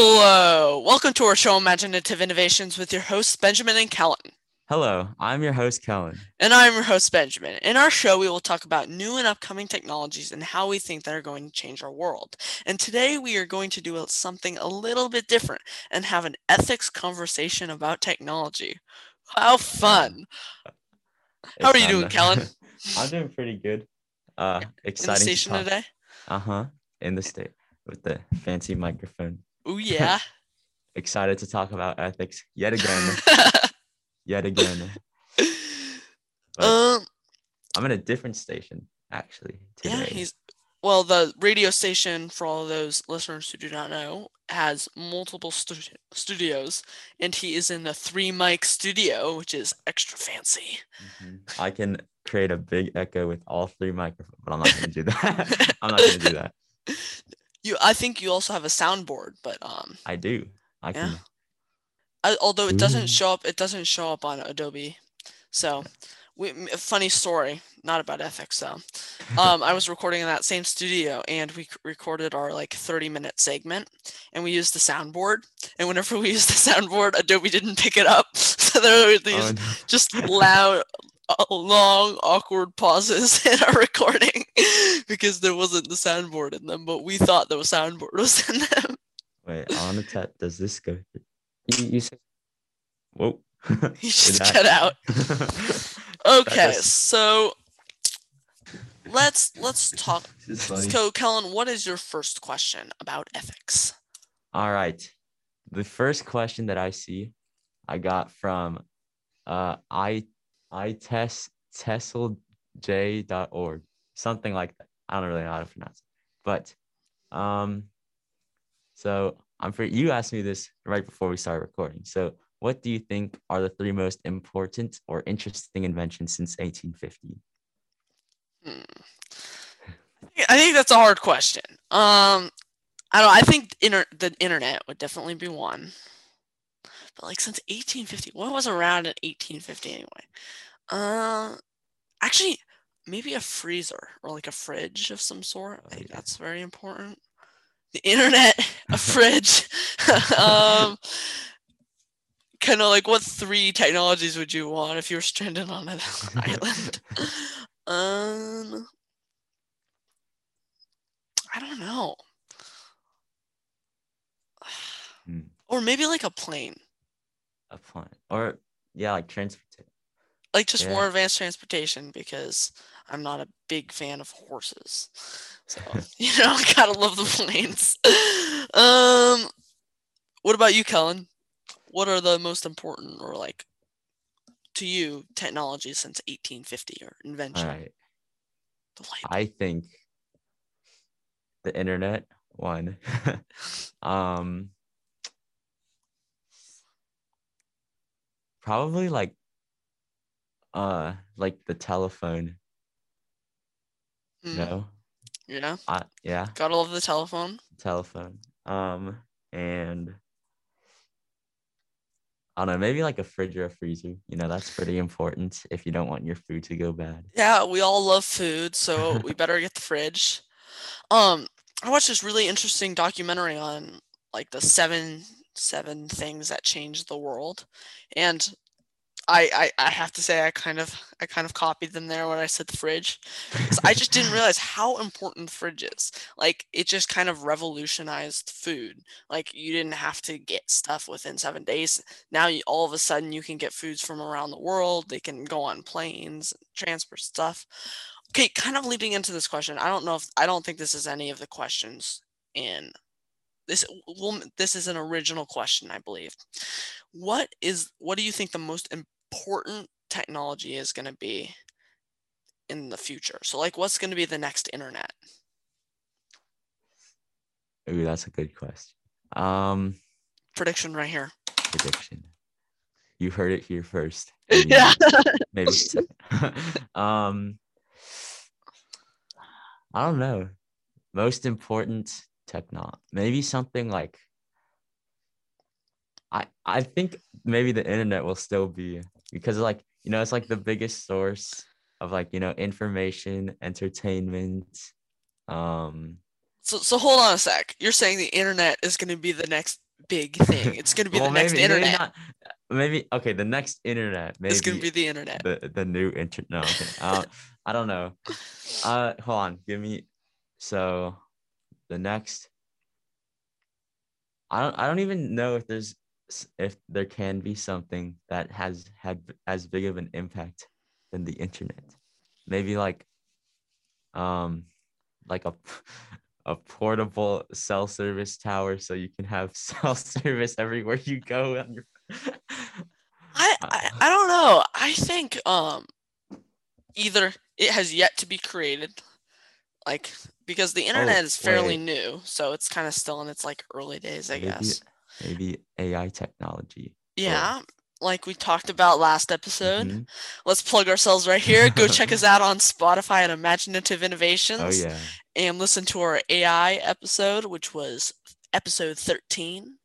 Hello, welcome to our show Imaginative Innovations with your hosts Benjamin and Kellan. Hello, I'm your host, Kellan. And I'm your host Benjamin. In our show, we will talk about new and upcoming technologies and how we think they're going to change our world. And today we are going to do something a little bit different and have an ethics conversation about technology. How fun! How are you doing, Kellan? I'm doing pretty good. Uh, exciting. In the station to today? Uh huh. In the state with the fancy microphone. Oh yeah. excited to talk about ethics yet again. yet again. But um. I'm in a different station actually today. Yeah, he's well. The radio station, for all of those listeners who do not know, has multiple stu- studios, and he is in the three mic studio, which is extra fancy. Mhm. I can create a big echo with all three microphones, but I'm not gonna do that. I'm not gonna do that. You, I think you also have a soundboard, but um, I do. I can. Yeah. I, although it doesn't Ooh. show up, it doesn't show up on Adobe. So, we, funny story, not about ethics though. Um, I was recording in that same studio, and we c- recorded our like 30 minute segment, and we used the soundboard. And whenever we used the soundboard, Adobe didn't pick it up, so there were these Oh, no. just loud, long, awkward pauses in our recording because there wasn't the soundboard in them, but we thought the soundboard was in them. Wait, I want to test. Does this go? You, you said. Whoa. You just that- cut out. Okay, does- so let's let's talk. This is funny. So, Kellan, what is your first question about ethics? All right. The first question that I see, I got from uh i i test tesselj.org, something like that. I don't really know how to pronounce it. But um so I'm for you asked me this right before we started recording. So what do you think are the three most important or interesting inventions since 1850? Hmm. I think that's a hard question. Um, I don't. I think inter- the internet would definitely be one. But like since 1850, what was around in 1850 anyway? Uh, actually, maybe a freezer or like a fridge of some sort. Oh, I yeah. that's very important. The internet, a fridge. um, kind of like what three technologies would you want if you were stranded on an island? um, I don't know. Hmm. Or maybe like a plane, A planet. Or yeah, like transportation. like just more advanced transportation because I'm not a big fan of horses. So, you know, I gotta love the planes. Um, what about you, Kellan? What are the most important or like to you technologies since 1850 or invention? Right. I think the internet one. um probably like uh like the telephone. Mm, No. Yeah, I yeah, gotta love the telephone. telephone. Um and I don't know, maybe like a fridge or a freezer. You know, that's pretty important if you don't want your food to go bad. Yeah, we all love food, so we better get the fridge. Um, I watched this really interesting documentary on like the seven seven things that changed the world, and I, I I have to say I kind of I kind of copied them there when I said the fridge. I just didn't realize how important the fridge is. Like it just kind of revolutionized food. Like you didn't have to get stuff within seven days. Now you, all of a sudden you can get foods from around the world. They can go on planes, transport stuff. Okay, kind of leading into this question. I don't know if I don't think this is any of the questions in this. This is an original question, I believe. What is what do you think the most important technology is going to be in the future? So, like, what's going to be the next internet? Ooh, that's a good question. Um Prediction right here. prediction. You heard it here first. Maybe- Yeah. maybe um I don't know. Most important technology. Maybe something like I I think maybe the internet will still be because like you know it's like the biggest source of like you know information, entertainment. Um So, so hold on a sec. You're saying the internet is going to be the next big thing. It's gonna be well, the next internet. Maybe, not, maybe okay. The next internet. Maybe it's gonna be the internet. the the new internet. No, okay. uh, I don't know. Uh, hold on. Give me. So, the next. I don't. I don't even know if there's if there can be something that has had as big of an impact than the internet. Maybe like, um, like a a portable cell service tower, so you can have cell service everywhere you go. On your... I, I I don't know. I think um either it has yet to be created, like because the internet is fairly wait. new, so it's kind of still in its like early days, I Maybe- guess. maybe AI technology. Yeah, like we talked about last episode. Mhm. Let's plug ourselves right here. Go check us out on Spotify at Imaginative Innovations. Oh yeah. and listen to our AI episode, which was episode 13.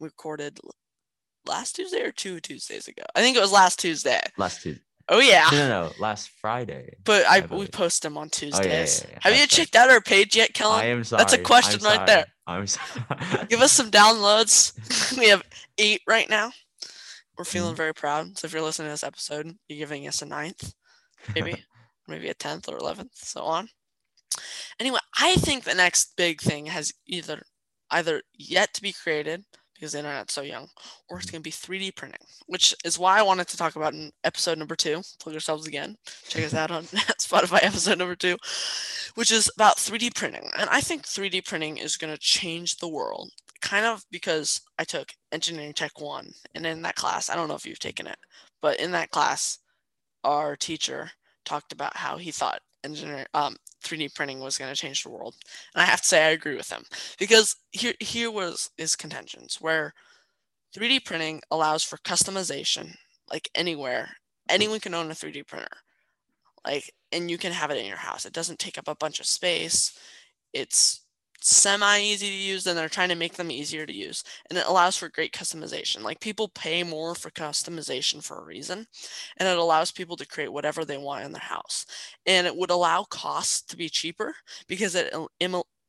We recorded last Tuesday or two Tuesdays ago. I think it was last Tuesday. Last Tuesday. Oh yeah. No, no, no. Last Friday. But I, I we post them on yeah, yeah, Tuesdays. yeah, Have you right. checked out our page yet, Kellan? I am sorry. That's a question I'm right there. I'm sorry. Give us some downloads. we have eight right now. We're Mm-hmm. feeling very proud. So if you're listening to this episode, you're giving us a ninth, maybe, maybe a tenth or eleventh, so on. Anyway, I think the next big thing has either either yet to be created because the internet's so young, or it's mm-hmm. going to be 3D printing, which is why I wanted to talk about in episode number two. Plug yourselves again. Check us out on Spotify episode number two, which is about 3D printing. And I think 3D printing is going to change the world, kind of because I took engineering tech one, and in that class, I don't know if you've taken it, but in that class, our teacher talked about how he thought engineering um 3D printing was going to change the world. And I have to say I agree with him because here here was his contentions where 3D printing allows for customization like anywhere. Anyone can own a 3D printer. Like and you can have it in your house. It doesn't take up a bunch of space. It's semi easy to use and they're trying to make them easier to use and it allows for great customization. Like people pay more for customization for a reason and it allows people to create whatever they want in their house and it would allow costs to be cheaper because it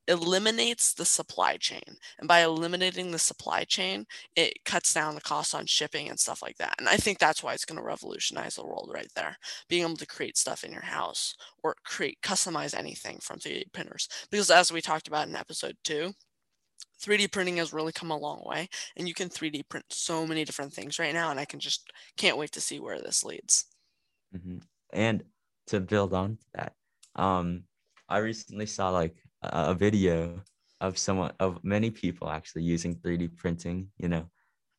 eliminates the supply chain and by eliminating the supply chain it cuts down the costs on shipping and stuff like that and i think that's why it's going to revolutionize the world right there being able to create stuff in your house or create customize anything from 3d printers because as we talked about in episode 2 3d printing has really come a long way and you can 3d print so many different things right now and i can just can't wait to see where this leads Mhm. And to build on that, um, I recently saw like a, video of someone of many people actually using 3D printing. You know,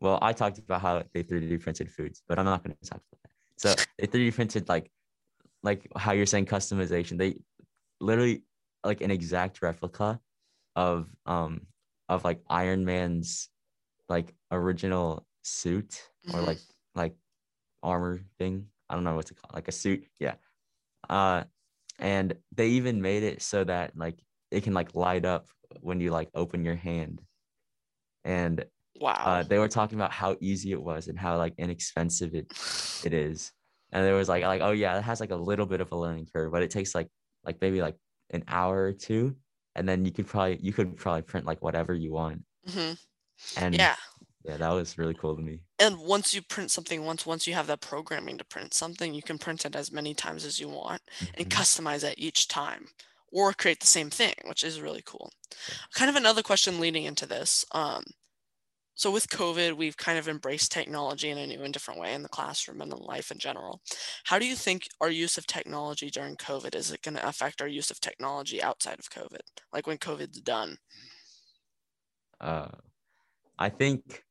well, I talked about how they 3D printed foods, but I'm not going to talk about that. So they 3D printed like, like how you're saying customization. They literally like an exact replica of um of like Iron Man's like original suit or Mhm. like like armor thing. I don't know what's it called, like a suit. Yeah. Uh, and they even made it so that like it can like light up when you like open your hand. And wow uh, they were talking about how easy it was and how like inexpensive it it is. And there was like like oh yeah, it has like a little bit of a learning curve, but it takes like like maybe like an hour or two, and then you could probably you could probably print like whatever you want. hmm And yeah yeah, that was really cool to me. and once you print something once once you have that programming to print something you can print it as many times as you want and Mhm. customize it each time or create the same thing which is really cool. Kind of another question leading into this um, so with covid we've kind of embraced technology in a new and different way in the classroom and in life in general. How do you think our use of technology during covid is it going to affect our use of technology outside of covid like when covid's done? Uh i think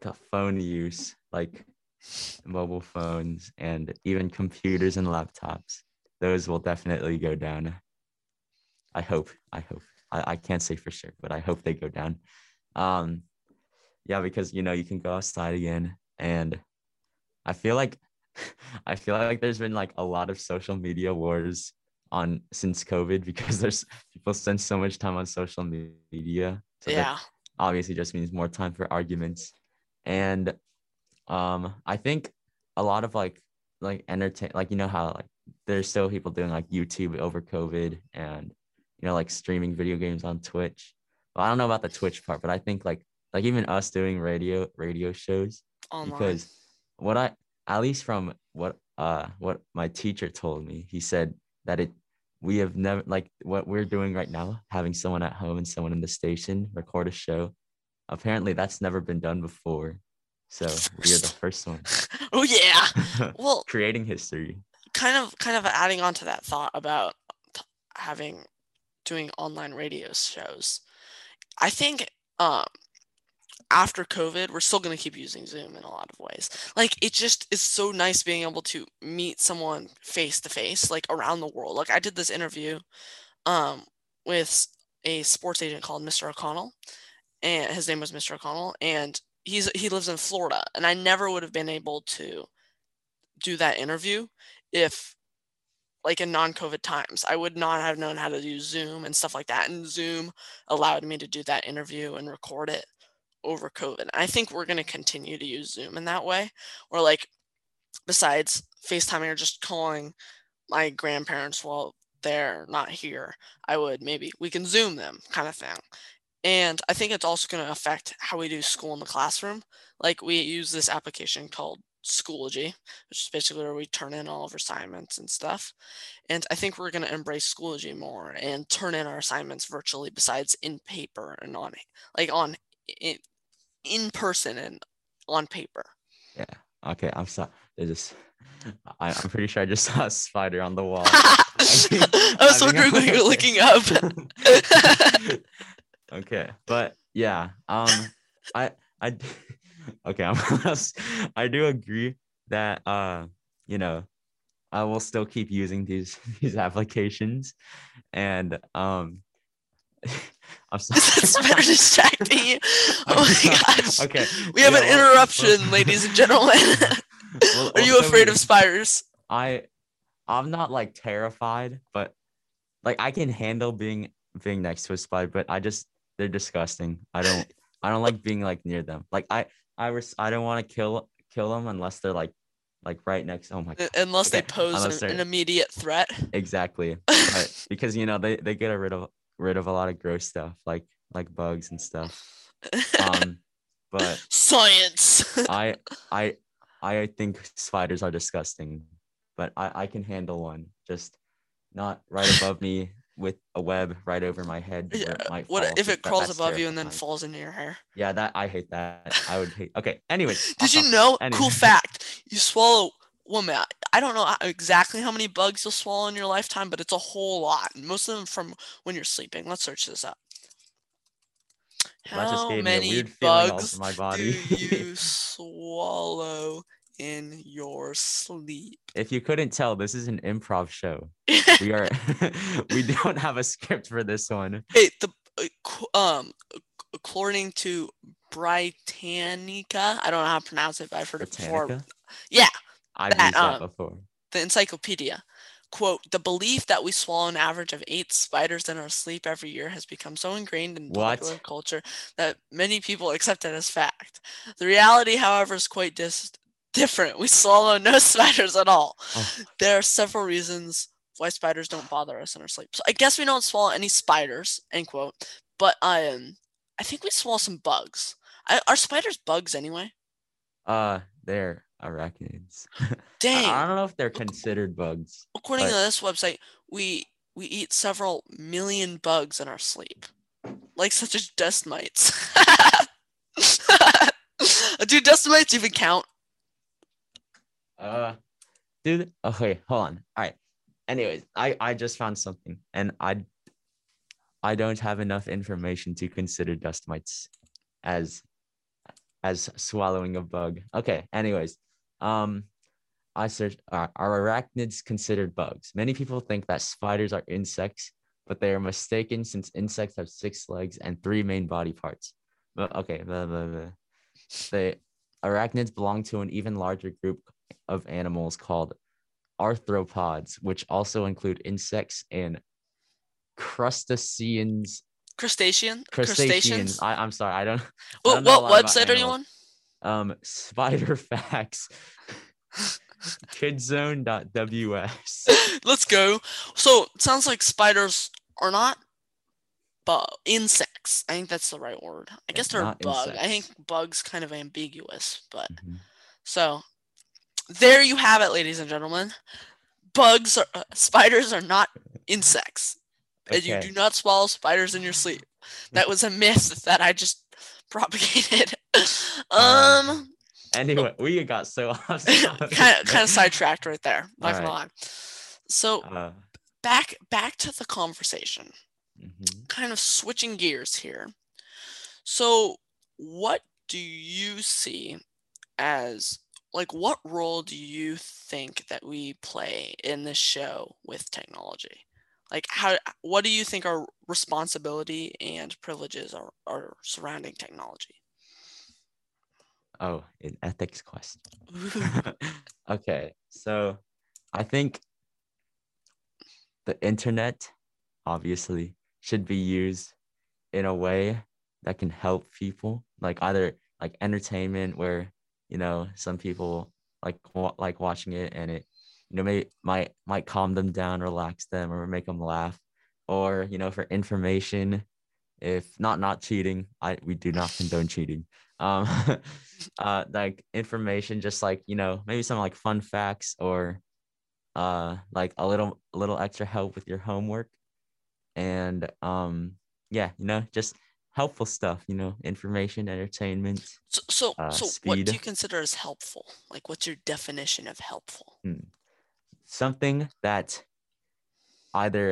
the phone use like mobile phones and even computers and laptops those will definitely go down. I hope i hope i, I can't say for sure but i hope they go down. Um yeah because you know you can go outside again and i feel like i feel like there's been like a lot of social media wars on since covid because there's people spend so much time on social media. So yeah. obviously just means more time for arguments. And um i think a lot of like like entertain like you know how like there's still people doing like youtube over covid and you know like streaming video games on twitch well, I don't know about the Twitch part, but I think like like even us doing radio radio shows Online. because what I at least from what uh what my teacher told me, he said that it we have never like what we're doing right now, having someone at home and someone in the station record a show. Apparently, that's never been done before. So we are the first one oh yeah. Well, creating history. Kind of kind of adding on to that thought about having doing online radio shows. I think um after covid we're still going to keep using zoom in a lot of ways. Like it just is so nice being able to meet someone face to face like around the world. Like i did this interview um with a sports agent called mr o'connell and his name was mr o'connell and he's he lives in florida and i never would have been able to do that interview if like in non-covid times i would not have known how to use zoom and stuff like that and zoom allowed me to do that interview and record it over covid. I think we're going to continue to use zoom in that way or like besides facetiming or just calling my grandparents while they're not here i would maybe we can zoom them kind of thing. And i think it's also going to affect how we do school in the classroom. Like we use this application called schoology which is basically where we turn in all of our assignments and stuff. And I think we're going to embrace Schoology more and turn in our assignments virtually besides in paper and on like on in, in person and on paper. Yeah. Okay. I'm sorry. There's just I, I'm pretty sure I just saw a spider on the wall. I was wondering what you're looking up. okay, but yeah, um, I I okay, I'm I do agree that uh, you know, I will still keep using these these applications, and um, I'm sorry. Spider distracting you. Oh my gosh. Okay, We have yeah, an well- interruption, ladies and gentlemen. well- Are you afraid we- of spiders? I I'm not like terrified, but like I can handle being being next to a spider, but I just they're disgusting. I don't I don't like being like near them. Like I I res- I don't want to kill kill them unless they're like like right next. Oh my god. Unless they pose unless an, an immediate threat. Exactly. But because you know they they get rid of rid of a lot of gross stuff like like bugs and stuff. Um but Science. I I I think spiders are disgusting, but I I can handle one. Just not right above me with a web right over my head. Yeah, it what fall, if it crawls above you and then falls into your hair? Yeah, that I hate that. I would hate. Okay. Anyways, Did you know? Anyway. Cool fact. You swallow. Well, man, I don't know exactly how many bugs you'll swallow in your lifetime, but it's a whole lot. Most of them from when you're sleeping. Let's search this up. How many weird feeling all bugs my do body. you swallow in your sleep? if you couldn't tell, this is an improv show. We are. we don't have a script for this one. Hey, the uh, um, according to Britannica, I don't know how to pronounce it, but I've heard it before. Yeah, I've that, used that um, before. the encyclopedia. Quote, the belief that we swallow an average of eight spiders in our sleep every year has become so ingrained in What? popular culture that many people accept it as fact. The reality, however, is quite dis- different. We swallow no spiders at all. Oh. There are several reasons why spiders don't bother us in our sleep. So I guess we don't swallow any spiders, end quote. But um, I think we swallow some bugs. I, are spiders bugs anyway? Uh, they're arachnids. Dang. I don't know if they're considered bugs. According to this website, we we eat several million bugs in our sleep, like such as dust mites. Do dust mites even count? Uh, dude. Okay, hold on. All right. Anyways, I I just found something, and I I don't have enough information to consider dust mites as as swallowing a bug. Okay. Anyways, um, I searched are, are arachnids considered bugs? Many people think that spiders are insects, but they are mistaken since insects have six legs and three main body parts. But okay, blah, blah, blah. the arachnids belong to an even larger group of animals called arthropods, which also include insects and crustaceans. Crustacean? Crustaceans. I, I'm sorry, I don't. I What, don't know what website are you on? Um, Spider Facts. Kidzone.ws. Let's go. So it sounds like spiders are not bug insects. I think that's the right word. I guess they're bug. I think bugs kind of ambiguous, but Mhm. so there you have it, ladies and gentlemen. Bugs are uh, spiders are not insects, and you do not swallow spiders in your sleep. That was a myth that I just propagated. um, Anyway, we got so off. kind of kind of sidetracked right there. Not gonna lie. So Uh, back back to the conversation. mhm. kind of switching gears here. So, what do you see as like what role do you think that we play in this show with technology? Like how what do you think our responsibility and privileges are, are surrounding technology? Oh, an ethics question. okay, so I think the internet obviously should be used in a way that can help people, like either like entertainment, where you know some people like like watching it and it you know may might might calm them down, relax them, or make them laugh, or you know for information, if not not cheating, I we do not condone cheating. Um, uh, like information, just like you know maybe some like fun facts or uh like a little a little extra help with your homework and um yeah you know just helpful stuff you know information entertainment So so, Uh, so what do you consider as helpful? Like what's your definition of helpful? something that either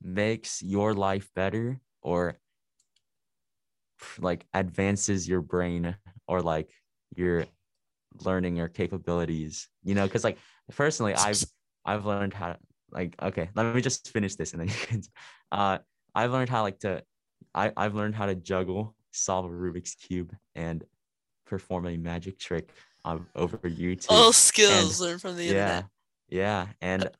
makes your life better or like advances your brain or like your learning or capabilities you know because like personally i've i've learned how like okay let me just finish this and then you can uh i've learned how like to i i've learned how to juggle solve a rubik's cube and perform a magic trick on, over youtube All skills learned from the yeah internet. yeah and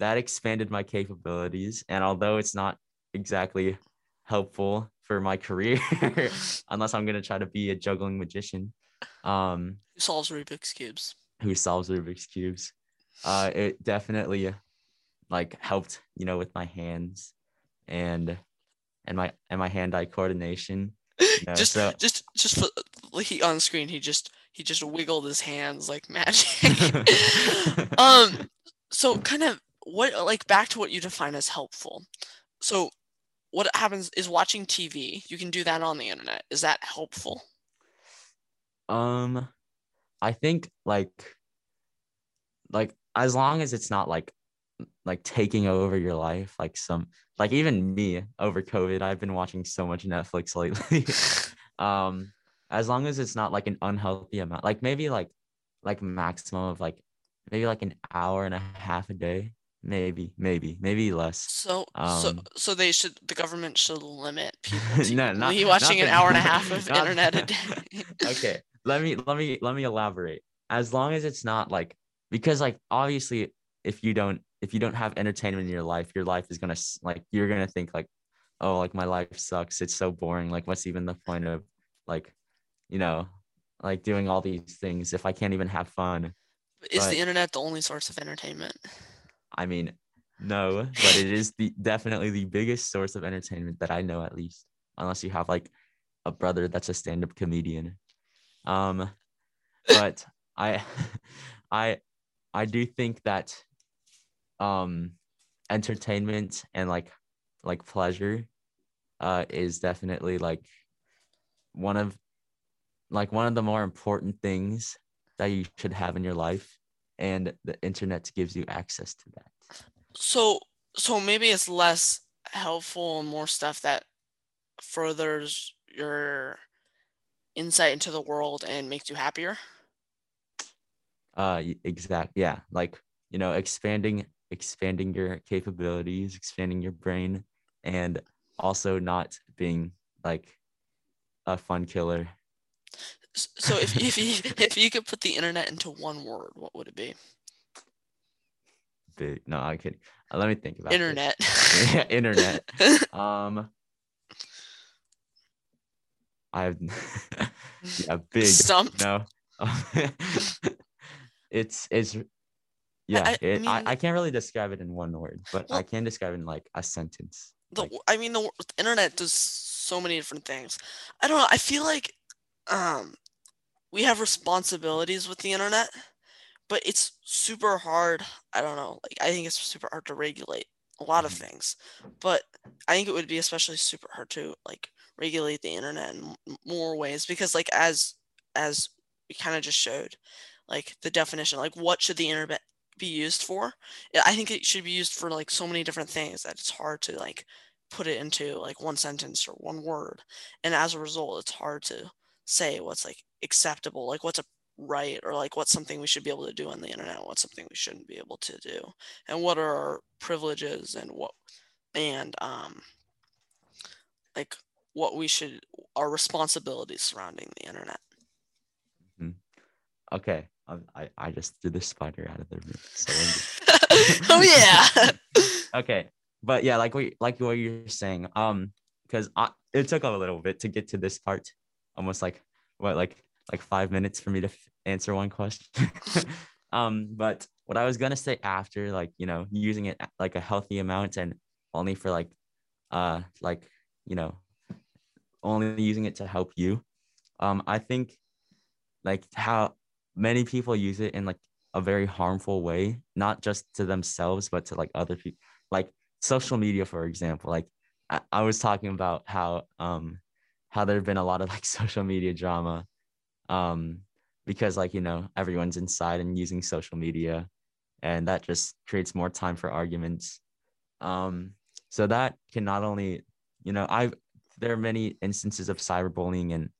that expanded my capabilities and although it's not exactly helpful for my career unless i'm going to try to be a juggling magician um Who solves Rubik's cubes? who solves rubik's cubes uh it definitely like helped you know with my hands and and my and my hand-eye coordination know, just so- just just for he on screen he just he just wiggled his hands like magic. Um so kind of what like back to what you define as helpful. So what happens is watching tv you can do that on the internet. Is that helpful? Um, I think like like as long as it's not like like taking over your life, like some like even me over COVID, I've been watching so much Netflix lately. um, as long as it's not like an unhealthy amount, like maybe like like maximum of like maybe like an hour and a half a day, maybe, maybe, maybe less. so so Um, so they should the government should limit people to No, not- only not watching an the- hour and a half of not- internet a day okay let me let me let me elaborate as long as it's not like because like obviously if you don't if you don't have entertainment in your life your life is gonna like you're gonna think like oh like my life sucks. It's so boring. Like what's even the point of like you know like doing all these things if i can't even have fun? Is but- the internet the only source of entertainment? I mean no but it is the definitely the biggest source of entertainment that i know at least unless you have like a brother that's a stand-up comedian. Um but i i i do think that um entertainment and like like pleasure uh is definitely like one of like one of the more important things that you should have in your life and the internet gives you access to that So so maybe it's less helpful and more stuff that furthers your insight into the world and makes you happier. uh exact yeah like you know expanding expanding your capabilities expanding your brain and also not being like a fun killer So if if you if you could put the internet into one word, what would it be? big no i could uh, let me think about. Internet. yeah internet um i've yeah big Stumped. no it's it's yeah I it, I, mean- I can't really describe it in one word but i can describe it in like a sentence the Like- I mean the w- internet does so many different things. I don't know. I feel like um we have responsibilities with the internet, but it's super hard. I don't know. Like I think it's super hard to regulate a lot of Mhm. things. But I think it would be especially super hard to like regulate the internet in more ways because like as as we kind of just showed, like the definition, like what should the internet be used for? I think it should be used for like so many different things that it's hard to like put it into like one sentence or one word. And as a result, it's hard to say what's like acceptable, like what's a right or like what's something we should be able to do on the internet, what's something we shouldn't be able to do, and what are our privileges and what and um like what we should our responsibilities surrounding the internet. Hmm. Okay. I, I just threw the spider out of the room. So oh yeah. okay but yeah like what like what you're saying um because i it took a little bit to get to this part almost like what like like five minutes for me to f- answer one question um but what i was gonna say after like you know using it like a healthy amount and only for like uh like you know only using it to help you um i think like how many people use it in like a very harmful way, not just to themselves, but to like other people, like social media, for example. Like I, I was talking about how um how there have been a lot of like social media drama um because like you know everyone's inside and using social media and that just creates more time for arguments um so that can not only you know i there are many instances of cyberbullying and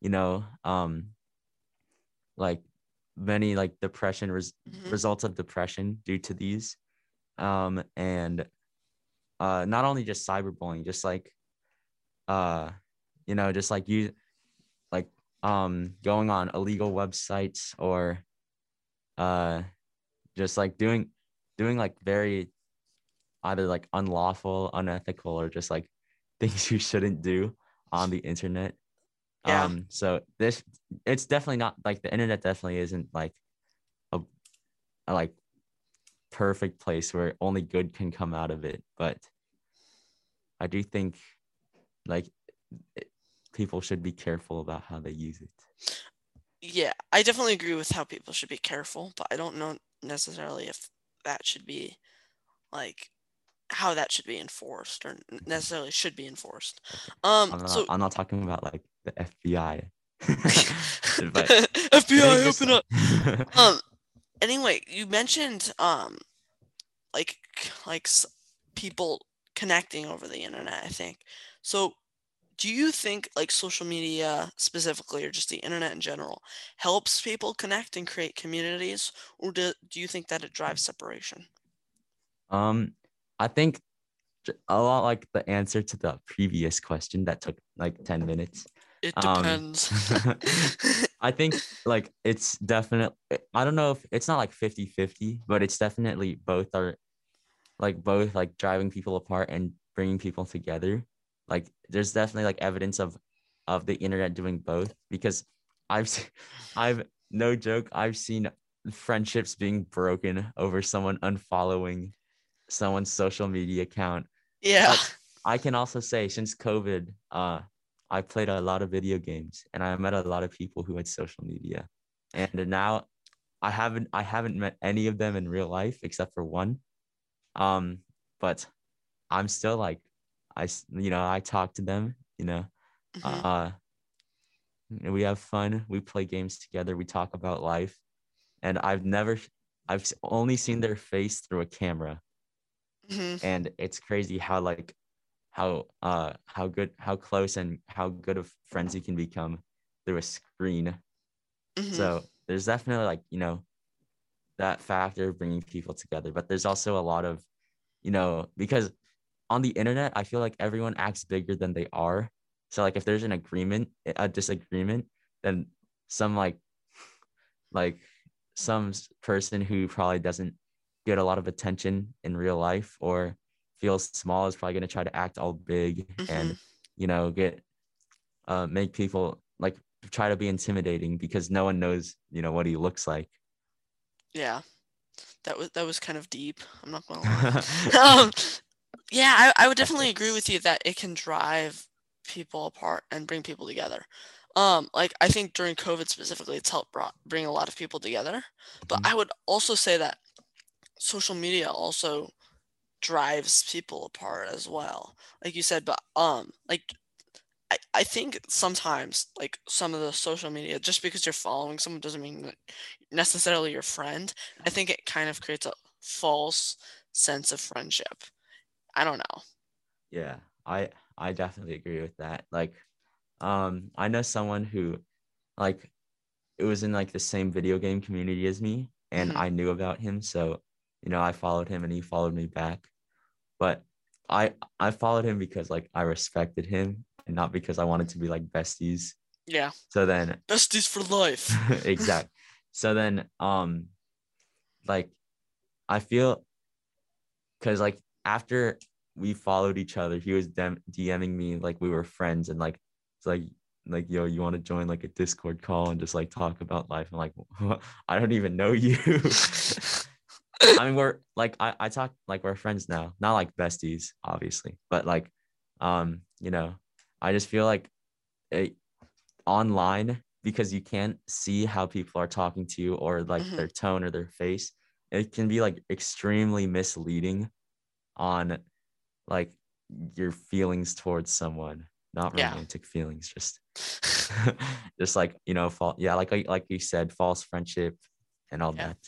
you know um like many like depression res- Mhm. results of depression due to these um and uh not only just cyberbullying just like uh you know just like you like um going on illegal websites or uh just like doing doing like very either like unlawful unethical or just like things you shouldn't do on the internet Yeah. um so this it's definitely not like the internet definitely isn't like a, a like perfect place where only good can come out of it but i do think like it, people should be careful about how they use it Yeah, I definitely agree with how people should be careful, but I don't know necessarily if that should be like how that should be enforced or necessarily should be enforced. Um, i'm not, so I'm not talking about like the fbi FBI, open up. Um, anyway, you mentioned um, like like people connecting over the internet. I think so. Do you think like social media specifically, or just the internet in general, helps people connect and create communities, or do do you think that it drives separation? Um, I think a lot like the answer to the previous question that took like 10 minutes. It Um, depends. I think like it's definitely I don't know if it's not like 50-50, but it's definitely both are like both like driving people apart and bringing people together. Like there's definitely like evidence of of the internet doing both because I've I've no joke, I've seen friendships being broken over someone unfollowing someone's social media account yeah. I can also say since COVID, uh, I played a lot of video games and I met a lot of people who had social media. And now I haven't I haven't met any of them in real life except for one. Um, but I'm still like I you know, I talk to them, you know. Mhm. Uh we have fun, we play games together, we talk about life. And I've never I've only seen their face through a camera Mhm. and it's crazy how like how uh how good how close and how good of friends you can become through a screen Mhm. so there's definitely like you know that factor of bringing people together but there's also a lot of you know because on the internet i feel like everyone acts bigger than they are so like if there's an agreement a disagreement then some like like some person who probably doesn't get a lot of attention in real life or feels small is probably going to try to act all big and Mhm. you know get uh make people like try to be intimidating because no one knows you know what he looks like Yeah. That was that was kind of deep. I'm not gonna lie. um, Yeah, I, I would definitely agree with you that it can drive people apart and bring people together. Um, like I think during COVID specifically, it's helped brought, bring a lot of people together. But Mhm. I would also say that social media also drives people apart as well. Like you said, but um, like I, I think sometimes like some of the social media, just because you're following someone doesn't mean that necessarily your friend. I think it kind of creates a false sense of friendship. I don't know. Yeah, I I definitely agree with that. Like, um, I know someone who, like, it was in like the same video game community as me, and Mhm. I knew about him, so you know I followed him and he followed me back. But I I followed him because like I respected him and not because I wanted to be like besties. Yeah. So then Besties for life. exact. So then um like I feel because like after we followed each other, he was dem- DMing me like we were friends and like it's like like yo, you want to join like a Discord call and just like talk about life? I'm like, I don't even know you. I mean, we're like I, I talk like we're friends now, not like besties, obviously, but like um, you know, I just feel like it online because you can't see how people are talking to you or like Mhm. their tone or their face. It can be like extremely misleading on like your feelings towards someone, not Yeah. romantic feelings, just just like you know, fall, yeah, like like you said, false friendship and all Yeah. that.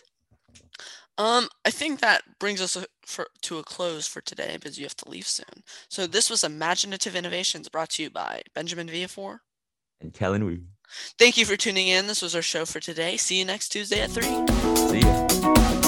Um, I think that brings us a, for, to a close for today because you have to leave soon. So this was Imaginative Innovations brought to you by Benjamin Viafor. And Kellan Wu. Thank you for tuning in. This was our show for today. See you next Tuesday at 3. See ya.